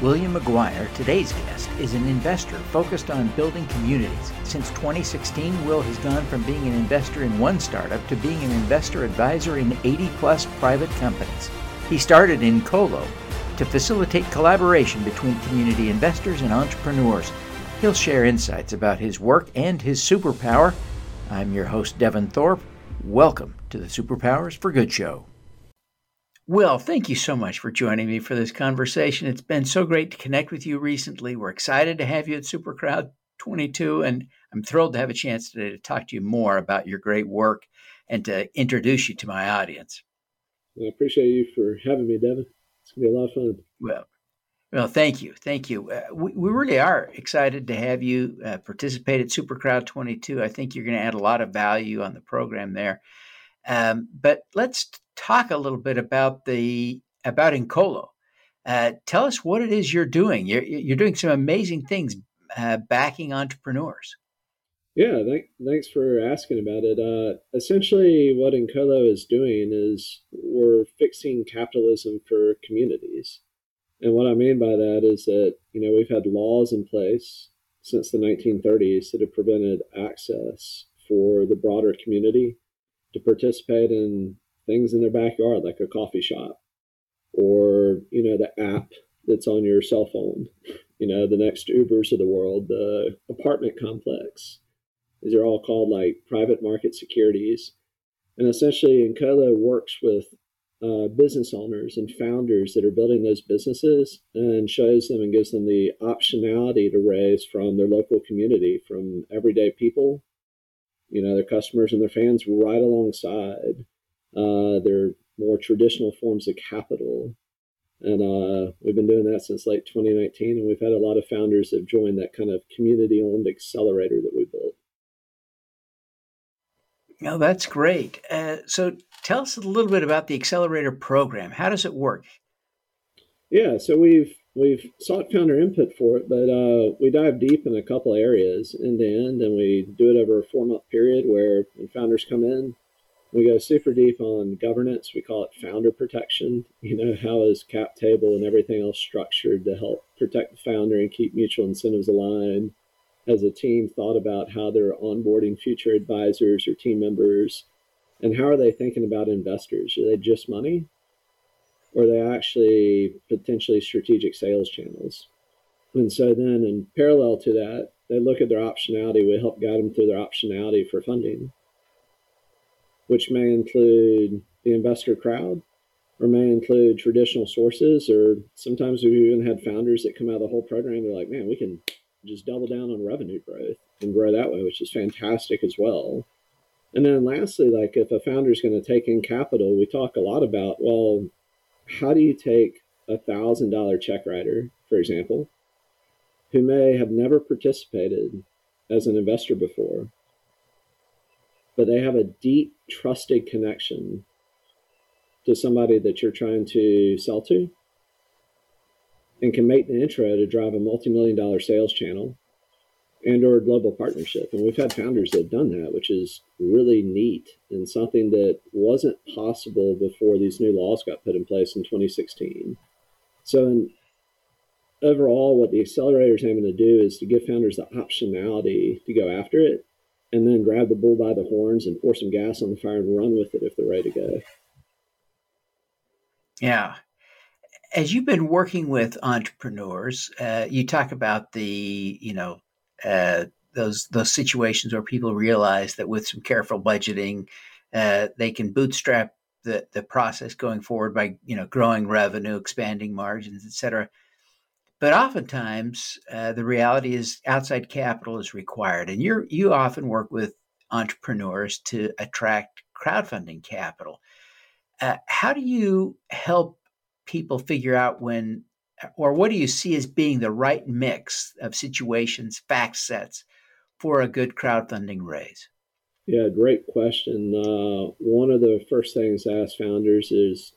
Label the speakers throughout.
Speaker 1: William McGuire, today's guest, is an investor focused on building communities. Since 2016, Will has gone from being an investor in one startup to being an investor advisor in 80 plus private companies. He started Incolo to facilitate collaboration between community investors and entrepreneurs. He'll share insights about his work and his superpower. I'm your host, Devin Thorpe. Welcome to the Superpowers for Good show. Will, thank you so much for joining me for this conversation. It's been so great to connect with you recently. We're excited to have you at SuperCrowd 22, and I'm thrilled to have a chance today to talk to you more about your great work and to introduce you to my audience.
Speaker 2: I appreciate you for having me, Devin. It's going to be a lot of fun.
Speaker 1: Well, well, thank you, thank you. Uh, we, we really are excited to have you uh, participate at SuperCrowd 22. I think you're going to add a lot of value on the program there. Um, but let's talk a little bit about the about Incolo. Uh, tell us what it is you're doing. You're, you're doing some amazing things uh, backing entrepreneurs.
Speaker 2: Yeah, th- thanks for asking about it. Uh, essentially, what Incolo is doing is we're fixing capitalism for communities. And what I mean by that is that, you know, we've had laws in place since the 1930s that have prevented access for the broader community to participate in things in their backyard, like a coffee shop or, you know, the app that's on your cell phone, you know, the next Ubers of the world, the apartment complex. These are all called like private market securities. And essentially, Incolo works with uh, business owners and founders that are building those businesses and shows them and gives them the optionality to raise from their local community, from everyday people you know, their customers and their fans right alongside uh, their more traditional forms of capital. And uh, we've been doing that since late 2019, and we've had a lot of founders that have joined that kind of community-owned accelerator that we built.
Speaker 1: No, that's great. Uh, so tell us a little bit about the accelerator program. How does it work?
Speaker 2: Yeah, so we've we've sought founder input for it, but uh, we dive deep in a couple areas end to end, and we do it over a four month period where when founders come in, we go super deep on governance. We call it founder protection. You know, how is cap table and everything else structured to help protect the founder and keep mutual incentives aligned? Has a team thought about how they're onboarding future advisors or team members? And how are they thinking about investors? Are they just money? Or they actually potentially strategic sales channels. And so then, in parallel to that, they look at their optionality. We help guide them through their optionality for funding, which may include the investor crowd, or may include traditional sources, or sometimes we've even had founders that come out of the whole program. They're like, man, we can just double down on revenue growth and grow that way, which is fantastic as well. And then lastly, like if a founder is going to take in capital, we talk a lot about, well, how do you take a thousand dollar check writer, for example, who may have never participated as an investor before, but they have a deep, trusted connection to somebody that you're trying to sell to and can make the intro to drive a multi-million dollar sales channel and or global partnership. And we've had founders that have done that, which is really neat and something that wasn't possible before these new laws got put in place in 2016. So in, overall, what the accelerator is aiming to do is to give founders the optionality to go after it and then grab the bull by the horns and pour some gas on the fire and run with it if they're ready to go.
Speaker 1: Yeah. As you've been working with entrepreneurs, uh, you talk about the, you know, uh, those those situations where people realize that with some careful budgeting, uh, they can bootstrap the the process going forward by you know growing revenue, expanding margins, et cetera. But oftentimes, uh, the reality is outside capital is required, and you you often work with entrepreneurs to attract crowdfunding capital. Uh, how do you help people figure out when or what do you see as being the right mix of situations, fact sets for a good crowdfunding raise?
Speaker 2: Yeah, great question. Uh, one of the first things I ask founders is,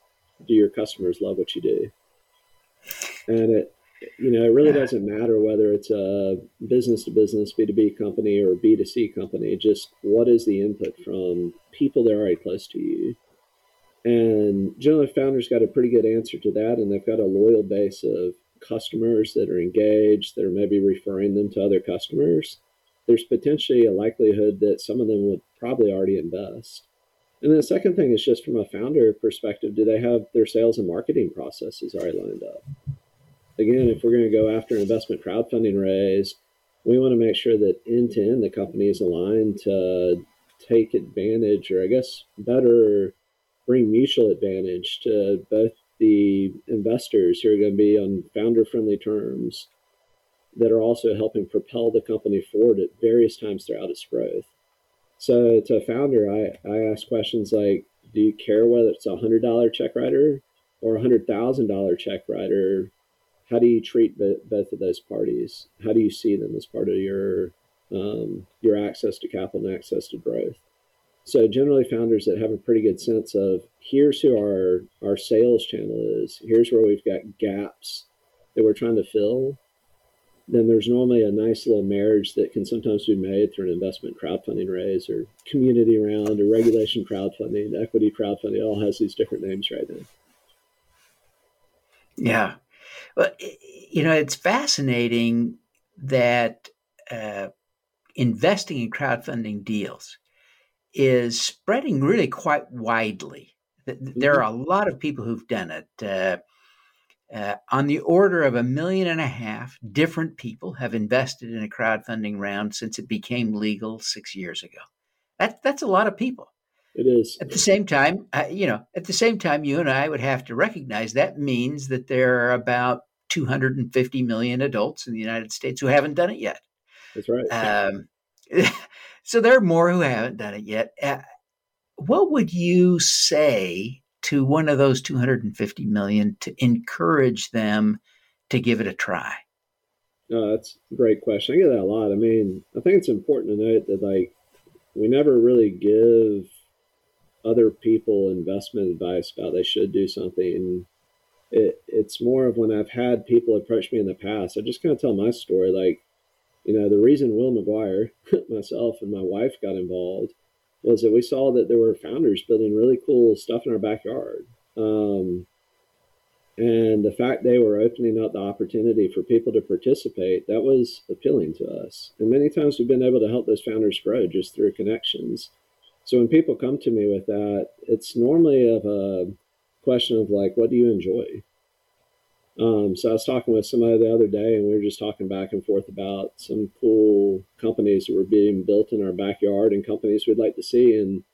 Speaker 2: do your customers love what you do? And it, you know, it really doesn't matter whether it's a business to business, B2B company or B2C company, just what is the input from people that are already close to you? And generally, founders got a pretty good answer to that, and they've got a loyal base of customers that are engaged, that are maybe referring them to other customers, there's potentially a likelihood that some of them would probably already invest. And then the second thing is just from a founder perspective, do they have their sales and marketing processes already lined up? Again, if we're going to go after an investment crowdfunding raise, we want to make sure that end to end the company is aligned to take advantage, or I guess better bring mutual advantage to both the investors who are going to be on founder friendly terms that are also helping propel the company forward at various times throughout its growth. So to a founder, I, I ask questions like, do you care whether it's a hundred dollar check writer or a hundred thousand dollar check writer? How do you treat both of those parties? How do you see them as part of your um, your access to capital and access to growth? So generally, founders that have a pretty good sense of here's who our our sales channel is. Here's where we've got gaps that we're trying to fill. Then there's normally a nice little marriage that can sometimes be made through an investment crowdfunding raise or community round or regulation crowdfunding, equity crowdfunding. All has these different names right now.
Speaker 1: Yeah, well, you know, it's fascinating that uh, investing in crowdfunding deals is spreading really quite widely. There are mm-hmm. a lot of people who've done it. Uh, uh, on the order of a million and a half different people have invested in a crowdfunding round since it became legal six years ago. That, that's a lot of people.
Speaker 2: It is.
Speaker 1: At the same time, uh, you know, at the same time, you and I would have to recognize that means that there are about 250 million adults in the United States who haven't done it yet.
Speaker 2: That's right. Um,
Speaker 1: so there are more who haven't done it yet. Uh, what would you say to one of those 250 million to encourage them to give it a try?
Speaker 2: No, that's a great question. I get that a lot. I mean, I think it's important to note that like we never really give other people investment advice about they should do something. It, it's more of when I've had people approach me in the past, I just kind of tell my story. Like, you know, the reason Will McGuire, myself, and my wife got involved was that we saw that there were founders building really cool stuff in our backyard. Um, and the fact they were opening up the opportunity for people to participate, that was appealing to us. And many times we've been able to help those founders grow just through connections. So when people come to me with that, it's normally of a question of like, what do you enjoy? Um, so I was talking with somebody the other day, and we were just talking back and forth about some cool companies that were being built in our backyard and companies we'd like to see. And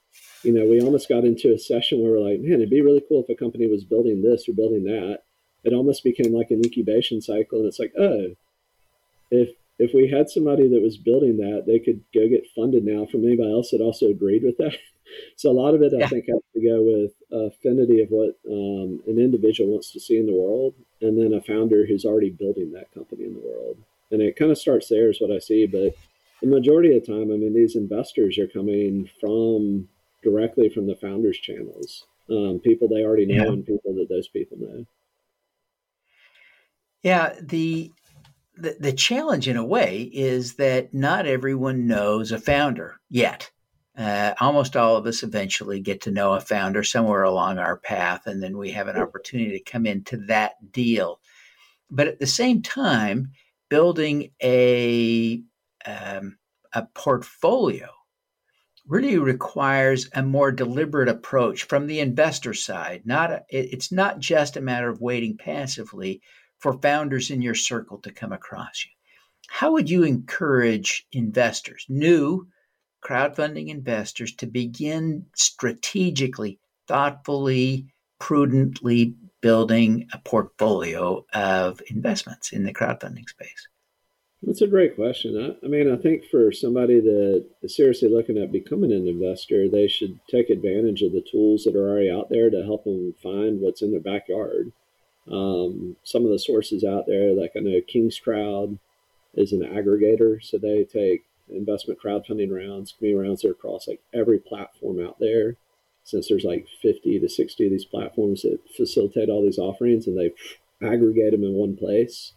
Speaker 2: you know, we almost got into a session where we're like, man, it'd be really cool if a company was building this or building that. It almost became like an incubation cycle, and it's like, oh, if if we had somebody that was building that, they could go get funded now from anybody else that also agreed with that. so a lot of it, yeah. I think, has to go with affinity of what um, an individual wants to see in the world, and then a founder who's already building that company in the world. And it kind of starts there, is what I see. But the majority of the time, I mean, these investors are coming from directly from the founders' channels, um, people they already know yeah. and people that those people know.
Speaker 1: Yeah, the the, the challenge in a way is that not everyone knows a founder yet. Uh, almost all of us eventually get to know a founder somewhere along our path, and then we have an opportunity to come into that deal. But at the same time, building a um, a portfolio really requires a more deliberate approach from the investor side. Not a, it's not just a matter of waiting passively for founders in your circle to come across you. How would you encourage investors, new crowdfunding investors, to begin strategically, thoughtfully, prudently building a portfolio of investments in the crowdfunding space?
Speaker 2: That's a great question. I, I, mean, I think for somebody that is seriously looking at becoming an investor, they should take advantage of the tools that are already out there to help them find what's in their backyard. Um, some of the sources out there, like I know KingsCrowd is an aggregator, so they take investment crowdfunding rounds, community rounds that are across like every platform out there. Since there's like 50 to 60 of these platforms that facilitate all these offerings, and they aggregate them in one place,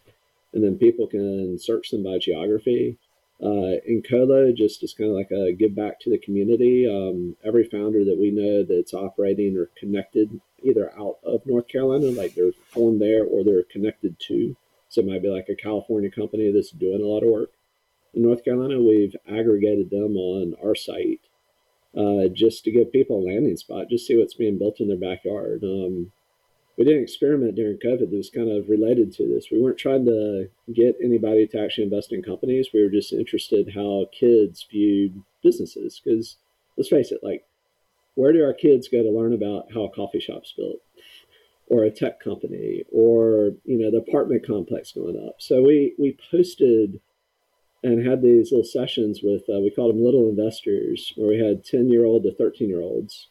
Speaker 2: and then people can search them by geography. Uh, Incolo just is kind of like a give back to the community. Um, every founder that we know that's operating or connected either out of North Carolina, like they're formed there, or they're connected to So it might be like a California company that's doing a lot of work. In North Carolina, we've aggregated them on our site uh, just to give people a landing spot, just see what's being built in their backyard. Um, we did an experiment during COVID that was kind of related to this. We weren't trying to get anybody to actually invest in companies. We were just interested how kids viewed businesses. Because let's face it, like, where do our kids go to learn about how a coffee shop's built? Or a tech company, or you know the apartment complex going up. So we we posted and had these little sessions with uh, we called them little investors, where we had ten year old to thirteen year olds,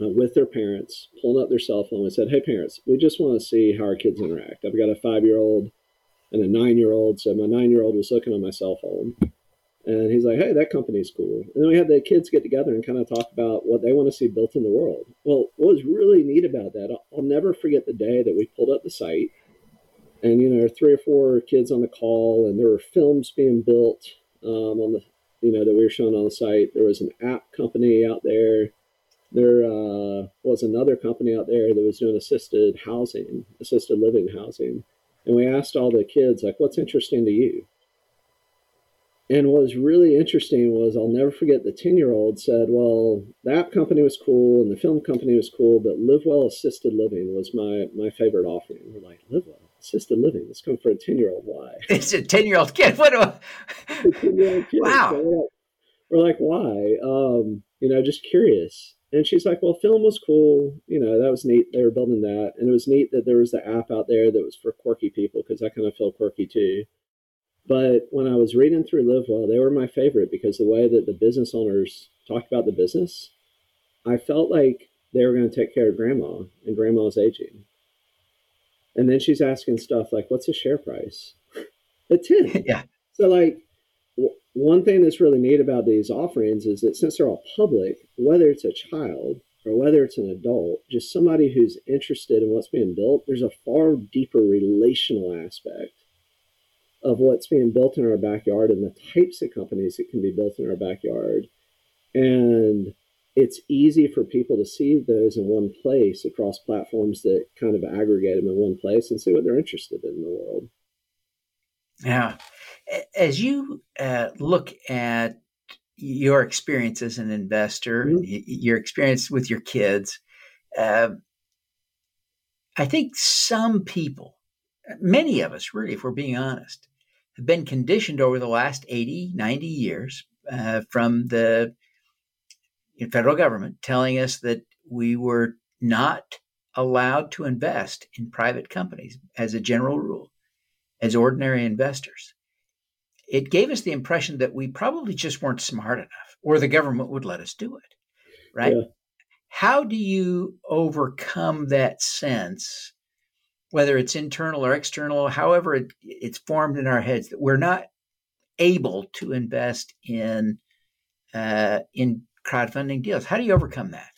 Speaker 2: uh, with their parents, pulling up their cell phone and said, Hey, parents, we just want to see how our kids interact. I've got a five year old and a nine year old. So my nine year old was looking on my cell phone and he's like, Hey, that company's cool. And then we had the kids get together and kind of talk about what they want to see built in the world. Well, what was really neat about that, I'll never forget the day that we pulled up the site and, you know, three or four kids on the call and there were films being built um, on the, you know, that we were showing on the site. There was an app company out there there uh, was another company out there that was doing assisted housing, assisted living housing. And we asked all the kids, like, what's interesting to you? And what was really interesting was I'll never forget the 10 year old said, Well, that company was cool and the film company was cool, but Live Well Assisted Living was my, my favorite offering. We're like, Live Well Assisted Living? Let's go for a 10 year old. Why?
Speaker 1: It's a 10 year old kid. What a... wow.
Speaker 2: So we're, like, we're like, why? Um, you know, just curious. And she's like, well, film was cool. You know, that was neat. They were building that. And it was neat that there was the app out there that was for quirky people because I kind of feel quirky too. But when I was reading through LiveWell, they were my favorite because the way that the business owners talked about the business, I felt like they were going to take care of grandma and grandma's aging. And then she's asking stuff like, what's the share price? At 10.
Speaker 1: yeah.
Speaker 2: So, like, one thing that's really neat about these offerings is that since they're all public, whether it's a child or whether it's an adult, just somebody who's interested in what's being built, there's a far deeper relational aspect of what's being built in our backyard and the types of companies that can be built in our backyard. And it's easy for people to see those in one place across platforms that kind of aggregate them in one place and see what they're interested in in the world.
Speaker 1: Yeah. As you uh, look at your experience as an investor, mm-hmm. your experience with your kids, uh, I think some people, many of us really, if we're being honest, have been conditioned over the last 80, 90 years uh, from the federal government telling us that we were not allowed to invest in private companies as a general rule as ordinary investors, it gave us the impression that we probably just weren't smart enough or the government would let us do it. Right? Yeah. How do you overcome that sense, whether it's internal or external, however it, it's formed in our heads, that we're not able to invest in uh, in crowdfunding deals? How do you overcome that?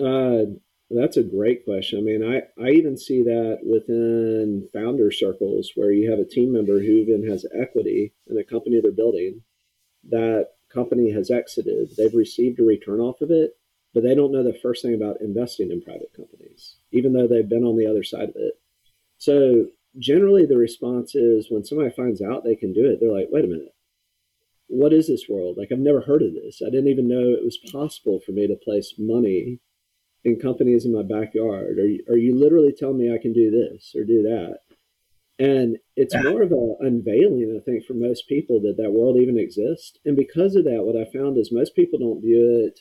Speaker 2: Uh, that's a great question. I mean, I, I even see that within founder circles where you have a team member who even has equity in a company they're building. That company has exited. They've received a return off of it, but they don't know the first thing about investing in private companies, even though they've been on the other side of it. So generally, the response is when somebody finds out they can do it, they're like, wait a minute. What is this world? Like, I've never heard of this. I didn't even know it was possible for me to place money in companies in my backyard? Are you, are you literally telling me I can do this or do that? And it's yeah. more of an unveiling, I think, for most people that that world even exists. And because of that, what I found is most people don't view it.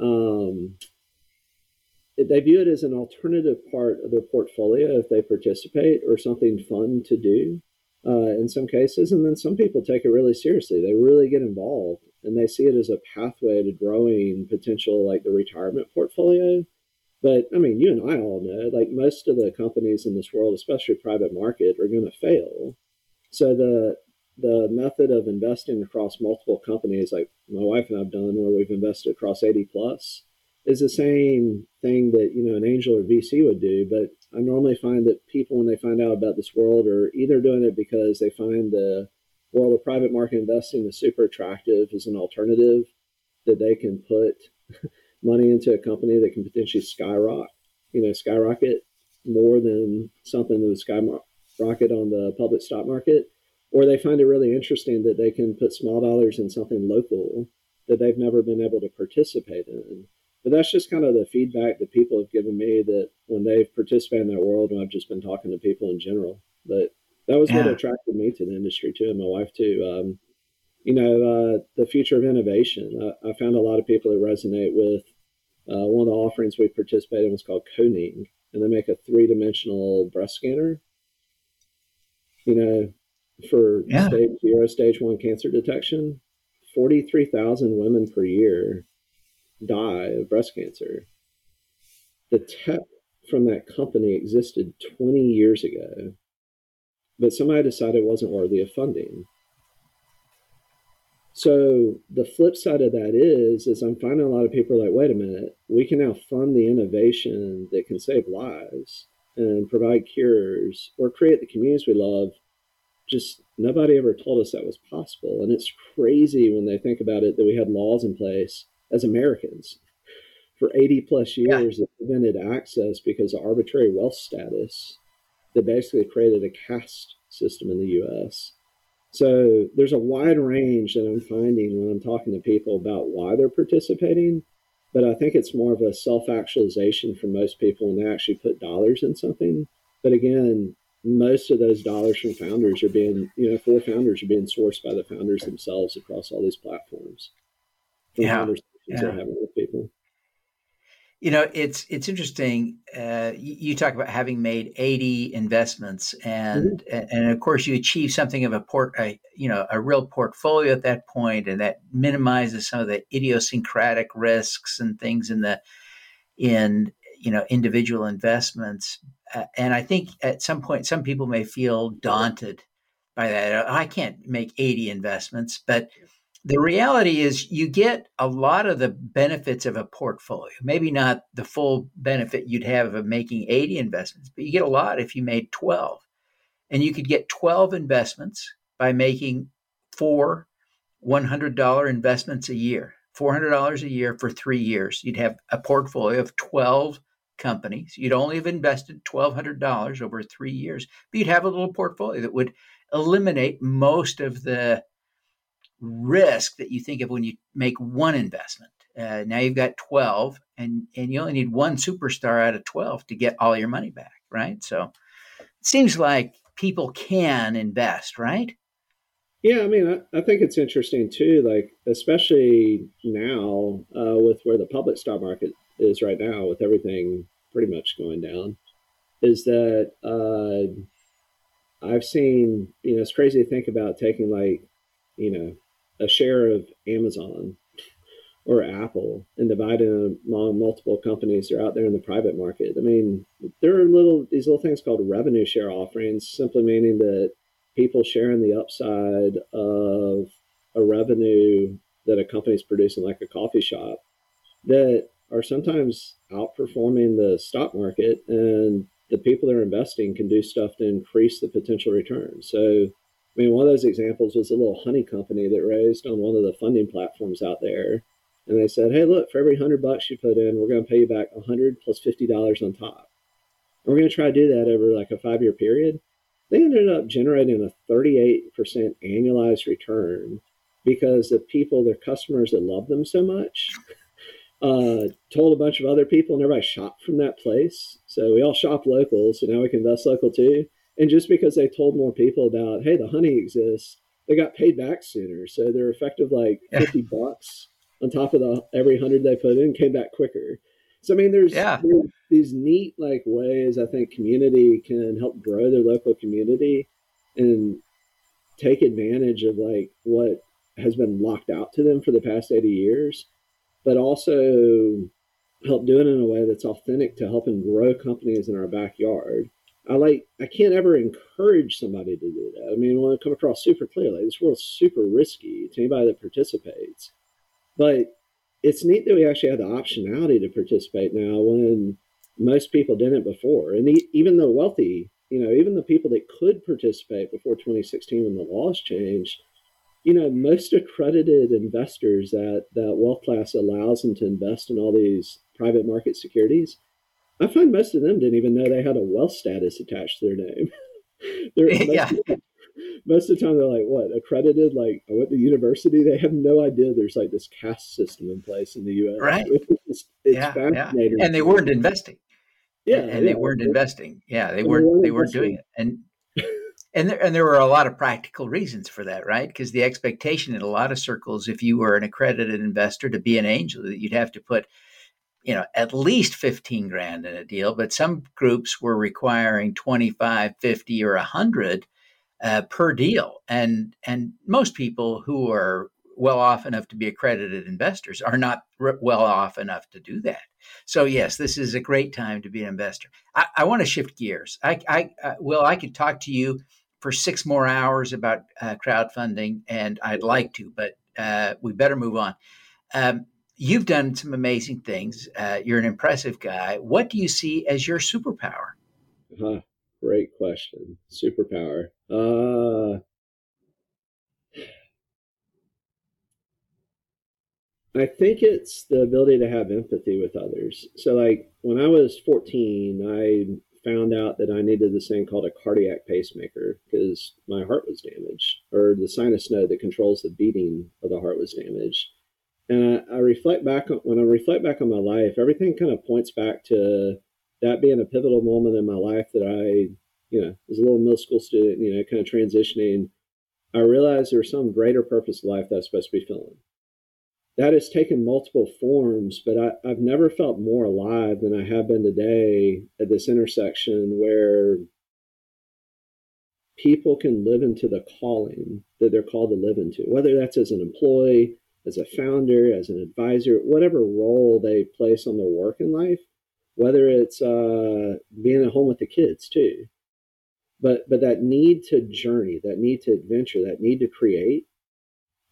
Speaker 2: Um, they view it as an alternative part of their portfolio if they participate or something fun to do uh, in some cases. And then some people take it really seriously. They really get involved and they see it as a pathway to growing potential like the retirement portfolio. But I mean, you and I all know, like most of the companies in this world, especially private market, are going to fail. So the the method of investing across multiple companies, like my wife and I've done, where we've invested across 80 plus, is the same thing that you know an angel or VC would do. But I normally find that people, when they find out about this world, are either doing it because they find the world of private market investing is super attractive as an alternative that they can put money into a company that can potentially skyrocket, you know, skyrocket more than something that would skyrocket on the public stock market, or they find it really interesting that they can put small dollars in something local that they've never been able to participate in. But that's just kind of the feedback that people have given me that when they've participated in that world, and I've just been talking to people in general. But that was yeah. what attracted me to the industry too, and my wife too. Um, you know, uh, the future of innovation. I, I, found a lot of people that resonate with uh, one of the offerings we participated in was called Koning, and they make a three dimensional breast scanner. You know, for yeah. stage zero, stage one cancer detection, 43,000 women per year die of breast cancer. The tech from that company existed 20 years ago, but somebody decided it wasn't worthy of funding. So the flip side of that is, is I'm finding a lot of people like, wait a minute, we can now fund the innovation that can save lives and provide cures or create the communities we love. Just nobody ever told us that was possible. And it's crazy when they think about it that we had laws in place as Americans for 80 plus years yeah. that prevented access because of arbitrary wealth status that basically created a caste system in the US so there's a wide range that I'm finding when I'm talking to people about why they're participating. But I think it's more of a self actualization for most people when they actually put dollars in something. But again, most of those dollars from founders are being, you know, four founders are being sourced by the founders themselves across all these platforms.
Speaker 1: yeah. Yeah.
Speaker 2: they're having with people.
Speaker 1: You know, it's it's interesting. Uh, you, you, talk about having made eighty investments, and mm-hmm. and of course you achieve something of a port, a, you know, a real portfolio at that point, and that minimizes some of the idiosyncratic risks and things in the in you know individual investments. Uh, and I think at some point, some people may feel daunted by that. I can't make eighty investments, but the reality is you get a lot of the benefits of a portfolio. Maybe not the full benefit you'd have of making 80 investments but you get a lot if you made 12 and you could get 12 investments by making four $100 investments a year $400 a year for three years. You'd have a portfolio of 12 companies. You'd only have invested $1200 over three years but you'd have a little portfolio that would eliminate most of the risk that you think of when you make one investment. Uh, now you've got 12 and, and you only need one superstar out of 12 to get all your money back, right? So it seems like people can invest, right?
Speaker 2: Yeah, I mean, I, I think it's interesting too, like, especially now uh, with where the public stock market is right now, with everything pretty much going down, is that uh, I've seen, you know, it's crazy to think about taking like, you know, a share of Amazon or Apple and dividing among multiple companies that are out there in the private market. I mean, there are little these little things called revenue share offerings, simply meaning that people sharing the upside of a revenue that a company's producing, like a coffee shop, that are sometimes outperforming the stock market, and the people that are investing can do stuff to increase the potential return. So I mean, one of those examples was a little honey company that raised on one of the funding platforms out there. And they said, hey, look, for every hundred bucks you put in, we're going to pay you back a hundred plus fifty dollars on top. And we're going to try to do that over like a five year period. They ended up generating a 38% annualized return because the people, their customers that love them so much, uh, told a bunch of other people, and everybody shopped from that place. So we all shop local, so now we can invest local too. And just because they told more people about, hey, the honey exists, they got paid back sooner. So they're effective like 50 bucks on top of the every hundred they put in came back quicker. So I mean, there's, yeah. there's these neat like ways I think community can help grow their local community and take advantage of like what has been locked out to them for the past 80 years, but also help do it in a way that's authentic to helping grow companies in our backyard I like I can't ever encourage somebody to do that. I mean, I want to come across super clearly. This world's super risky to anybody that participates. But it's neat that we actually have the optionality to participate now when most people didn't before. And even the wealthy, you know, even the people that could participate before 2016 when the laws changed, you know, most accredited investors that that wealth class allows them to invest in all these private market securities I find most of them didn't even know they had a wealth status attached to their name. yeah. most of the time they're like, what, accredited? Like, I went to university. They have no idea there's like this caste system in place in the U.S.
Speaker 1: Right.
Speaker 2: It's, it's yeah, fascinating.
Speaker 1: Yeah. And they weren't investing.
Speaker 2: Yeah.
Speaker 1: And, and yeah. they weren't investing. Yeah. They weren't, they weren't doing it. And, and there, and there were a lot of practical reasons for that, right? Because the expectation in a lot of circles, if you were an accredited investor to be an angel, that you'd have to put you know at least 15 grand in a deal but some groups were requiring 25 50 or 100 uh, per deal. And and most people who are well off enough to be accredited investors are not r- well off enough to do that. So yes this is a great time to be an investor. I, I want to shift gears. I i uh, will i could talk to you for six more hours about uh, crowdfunding and i'd like to but uh, we better move on. Um, you've done some amazing things. Uh, you're an impressive guy. What do you see as your superpower?
Speaker 2: Uh, great question. Superpower. Uh, I think it's the ability to have empathy with others. So, like when I was 14, I found out that I needed this thing called a cardiac pacemaker because my heart was damaged, or the sinus node that controls the beating of the heart was damaged and I, I, reflect back on when I reflect back on my life, everything kind of points back to that being a pivotal moment in my life that I, you know, as a little middle school student, you know, kind of transitioning. I realized there's some greater purpose of life that's supposed to be filling. That has taken multiple forms, but I, I've never felt more alive than I have been today at this intersection where people can live into the calling that they're called to live into, whether that's as an employee, as a founder, as an advisor, whatever role they place on their work in life, whether it's uh, being at home with the kids too. But but that need to journey, that need to adventure, that need to create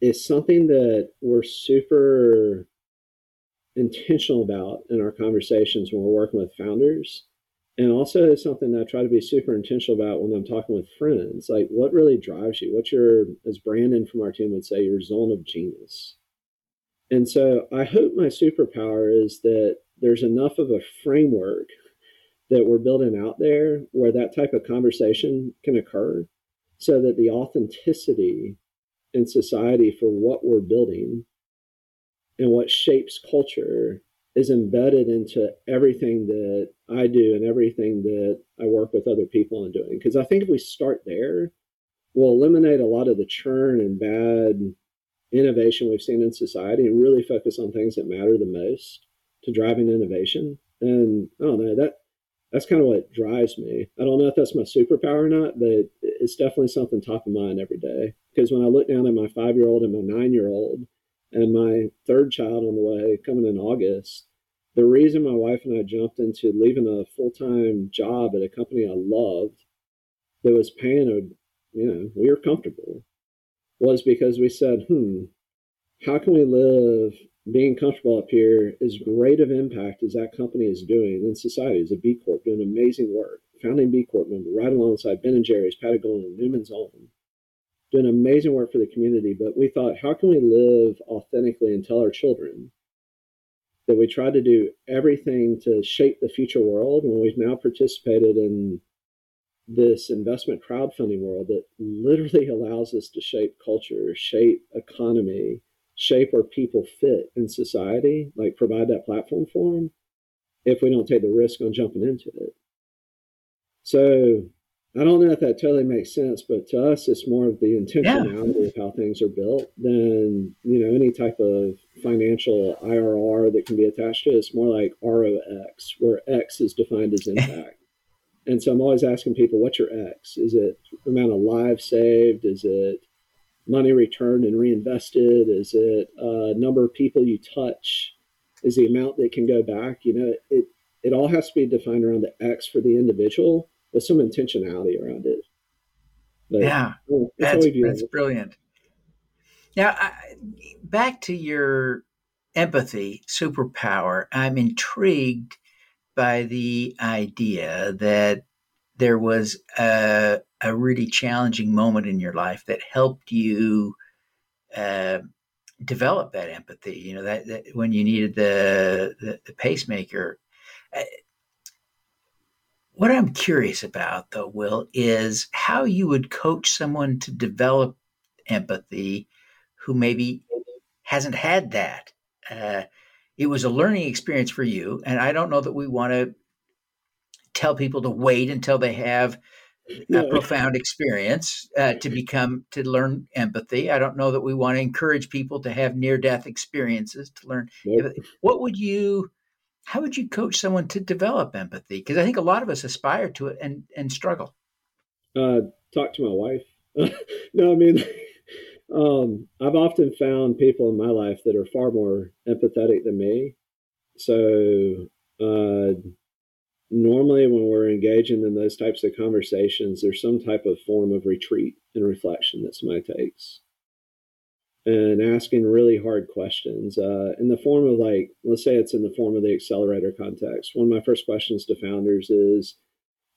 Speaker 2: is something that we're super intentional about in our conversations when we're working with founders. And also is something that I try to be super intentional about when I'm talking with friends. Like what really drives you? What's your, as Brandon from our team would say, your zone of genius? And so I hope my superpower is that there's enough of a framework that we're building out there where that type of conversation can occur so that the authenticity in society for what we're building and what shapes culture is embedded into everything that I do and everything that I work with other people on doing. Because I think if we start there, we'll eliminate a lot of the churn and bad innovation we've seen in society and really focus on things that matter the most to driving innovation. And I don't know that that's kind of what drives me. I don't know if that's my superpower or not, but it's definitely something top of mind every day. Because when I look down at my five year old and my nine year old and my third child on the way coming in August, the reason my wife and I jumped into leaving a full time job at a company I loved that was paying a, you know, we were comfortable was because we said, hmm, how can we live being comfortable up here as great of impact as that company is doing in society as a B Corp doing amazing work, founding B Corp member right alongside Ben and Jerry's, Patagonia, Newman's Own, doing amazing work for the community. But we thought, how can we live authentically and tell our children that we try to do everything to shape the future world when we've now participated in this investment crowdfunding world that literally allows us to shape culture, shape economy, shape where people fit in society, like provide that platform for them, if we don't take the risk on jumping into it. So I don't know if that totally makes sense, but to us, it's more of the intentionality yeah. of how things are built than you know any type of financial IRR that can be attached to it. It's more like ROX, where X is defined as impact. And so I'm always asking people, what's your X? Is it amount of lives saved? Is it money returned and reinvested? Is it uh, number of people you touch? Is the amount that can go back? You know, it it all has to be defined around the X for the individual with some intentionality around it.
Speaker 1: But, yeah, well, that's, that's, that's brilliant. Now, I, back to your empathy superpower. I'm intrigued by the idea that there was a, a really challenging moment in your life that helped you uh, develop that empathy. You know that, that when you needed the, the, the pacemaker. Uh, what I'm curious about, though, Will, is how you would coach someone to develop empathy who maybe hasn't had that. Uh, it was a learning experience for you, and I don't know that we want to tell people to wait until they have a profound experience uh, to become to learn empathy. I don't know that we want to encourage people to have near death experiences to learn. What would you? How would you coach someone to develop empathy? Because I think a lot of us aspire to it and and struggle.
Speaker 2: Uh, talk to my wife. no, I mean, um, I've often found people in my life that are far more empathetic than me. So uh, normally when we're engaging in those types of conversations, there's some type of form of retreat and reflection that somebody takes. And asking really hard questions uh, in the form of, like, let's say it's in the form of the accelerator context. One of my first questions to founders is,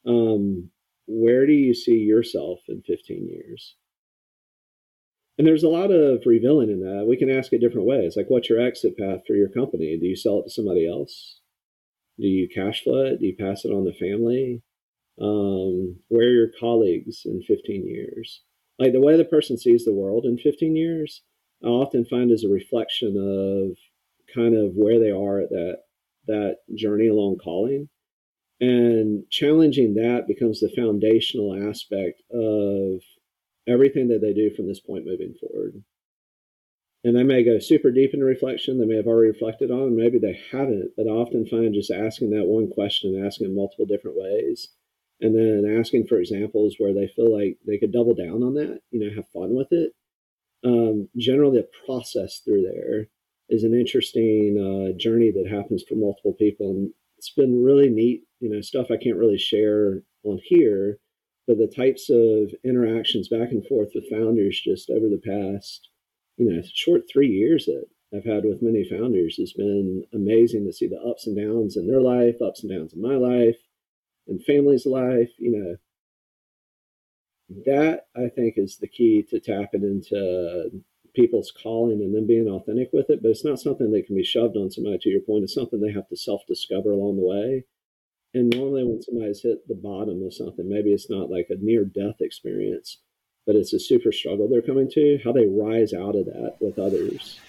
Speaker 2: um, where do you see yourself in 15 years? And there's a lot of revealing in that. We can ask it different ways. Like, what's your exit path for your company? Do you sell it to somebody else? Do you cash flow it? Do you pass it on to family? Um, where are your colleagues in 15 years? Like the way the person sees the world in 15 years, I often find is a reflection of kind of where they are at that that journey along calling. And challenging that becomes the foundational aspect of everything that they do from this point moving forward and they may go super deep into reflection. They may have already reflected on, maybe they haven't. But I often find just asking that one question, and asking in multiple different ways, and then asking for examples where they feel like they could double down on that, you know, have fun with it. Um, generally, the process through there is an interesting uh, journey that happens for multiple people, and it's been really neat. You know, stuff I can't really share on here, but the types of interactions back and forth with founders just over the past you know short three years that I've had with many founders has been amazing to see the ups and downs in their life, ups and downs in my life, and family's life. You know, that I think is the key to tapping into people's calling and then being authentic with it. But it's not something that can be shoved on somebody. To your point, it's something they have to self-discover along the way. And normally, when somebody's hit the bottom of something, maybe it's not like a near-death experience but it's a super struggle they're coming to, how they rise out of that with others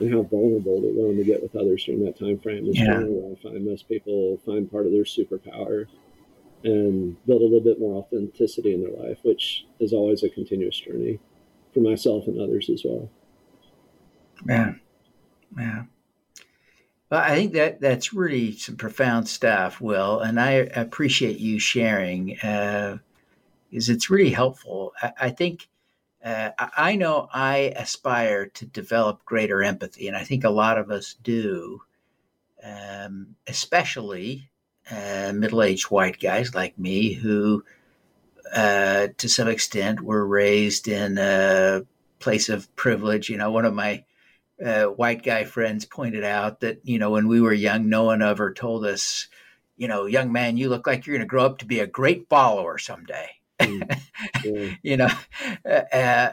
Speaker 2: and how vulnerable they're willing to get with others during that time frame is yeah. where I find most people find part of their superpower and build a little bit more authenticity in their life, which is always a continuous journey for myself and others as well.
Speaker 1: Yeah. Yeah. Well, I think that that's really some profound stuff, Will, and I appreciate you sharing. Uh, is it's really helpful. I, I think uh, I know I aspire to develop greater empathy, and I think a lot of us do, um, especially uh, middle aged white guys like me who, uh, to some extent, were raised in a place of privilege. You know, one of my uh, white guy friends pointed out that, you know, when we were young, no one ever told us, you know, young man, you look like you're going to grow up to be a great follower someday. Mm. you know, uh, uh,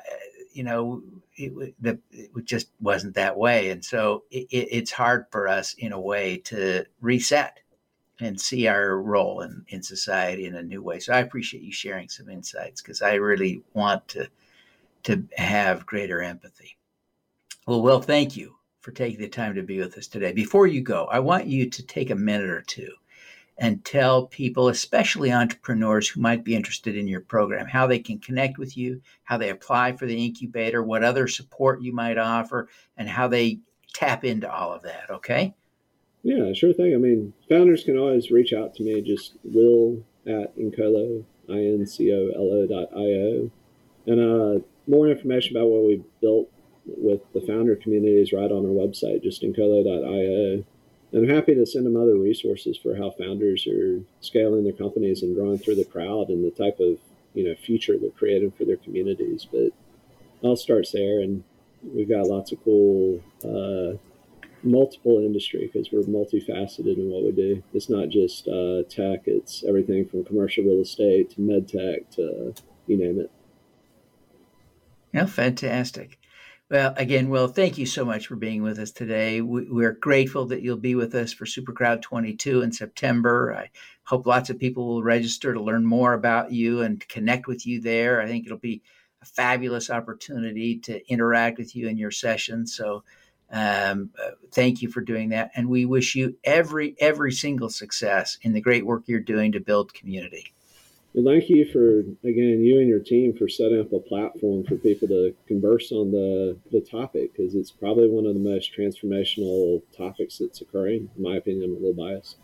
Speaker 1: you know, it, the, it just wasn't that way, and so it, it's hard for us in a way to reset and see our role in, in society in a new way. So I appreciate you sharing some insights because I really want to to have greater empathy. Well, Will, thank you for taking the time to be with us today. Before you go, I want you to take a minute or two and tell people, especially entrepreneurs who might be interested in your program, how they can connect with you, how they apply for the incubator, what other support you might offer, and how they tap into all of that. Okay?
Speaker 2: Yeah, sure thing. I mean, founders can always reach out to me, just will at Incolo, I-N-C-O-L-O dot I-O. And uh, more information about what we built with the founder community is right on our website, just incolo.io. I'm happy to send them other resources for how founders are scaling their companies and growing through the crowd and the type of you know future they're creating for their communities. But I'll start there, and we've got lots of cool uh, multiple industry because we're multifaceted in what we do. It's not just uh, tech; it's everything from commercial real estate to med tech to you name it.
Speaker 1: Yeah, fantastic. Well, again, Will, thank you so much for being with us today. We're grateful that you'll be with us for Supercrowd 22 in September. I hope lots of people will register to learn more about you and connect with you there. I think it'll be a fabulous opportunity to interact with you in your session. So, um, thank you for doing that, and we wish you every every single success in the great work you're doing to build community.
Speaker 2: Well, thank you for again you and your team for setting up a platform for people to converse on the the topic because it's probably one of the most transformational topics that's occurring. In my opinion, I'm a little biased,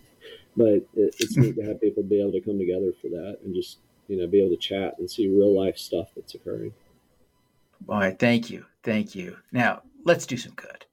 Speaker 2: but it, it's neat to have people be able to come together for that and just you know be able to chat and see real life stuff that's occurring.
Speaker 1: All right, thank you, thank you. Now let's do some good.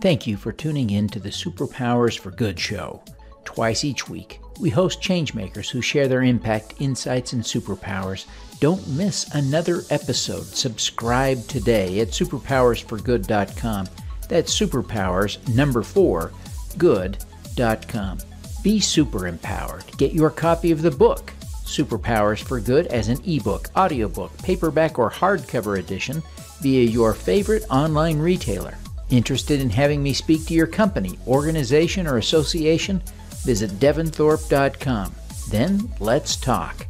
Speaker 1: Thank you for tuning in to the Superpowers for Good show. Twice each week, we host changemakers who share their impact, insights, and superpowers. Don't miss another episode. Subscribe today at superpowersforgood.com. That's superpowers number 4 good.com. Be super empowered. Get your copy of the book, Superpowers for Good, as an ebook, audiobook, paperback, or hardcover edition via your favorite online retailer. Interested in having me speak to your company, organization, or association? Visit devinthorpe.com. Then let's talk.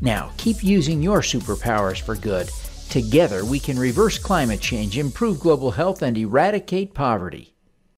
Speaker 1: Now, keep using your superpowers for good. Together, we can reverse climate change, improve global health, and eradicate poverty.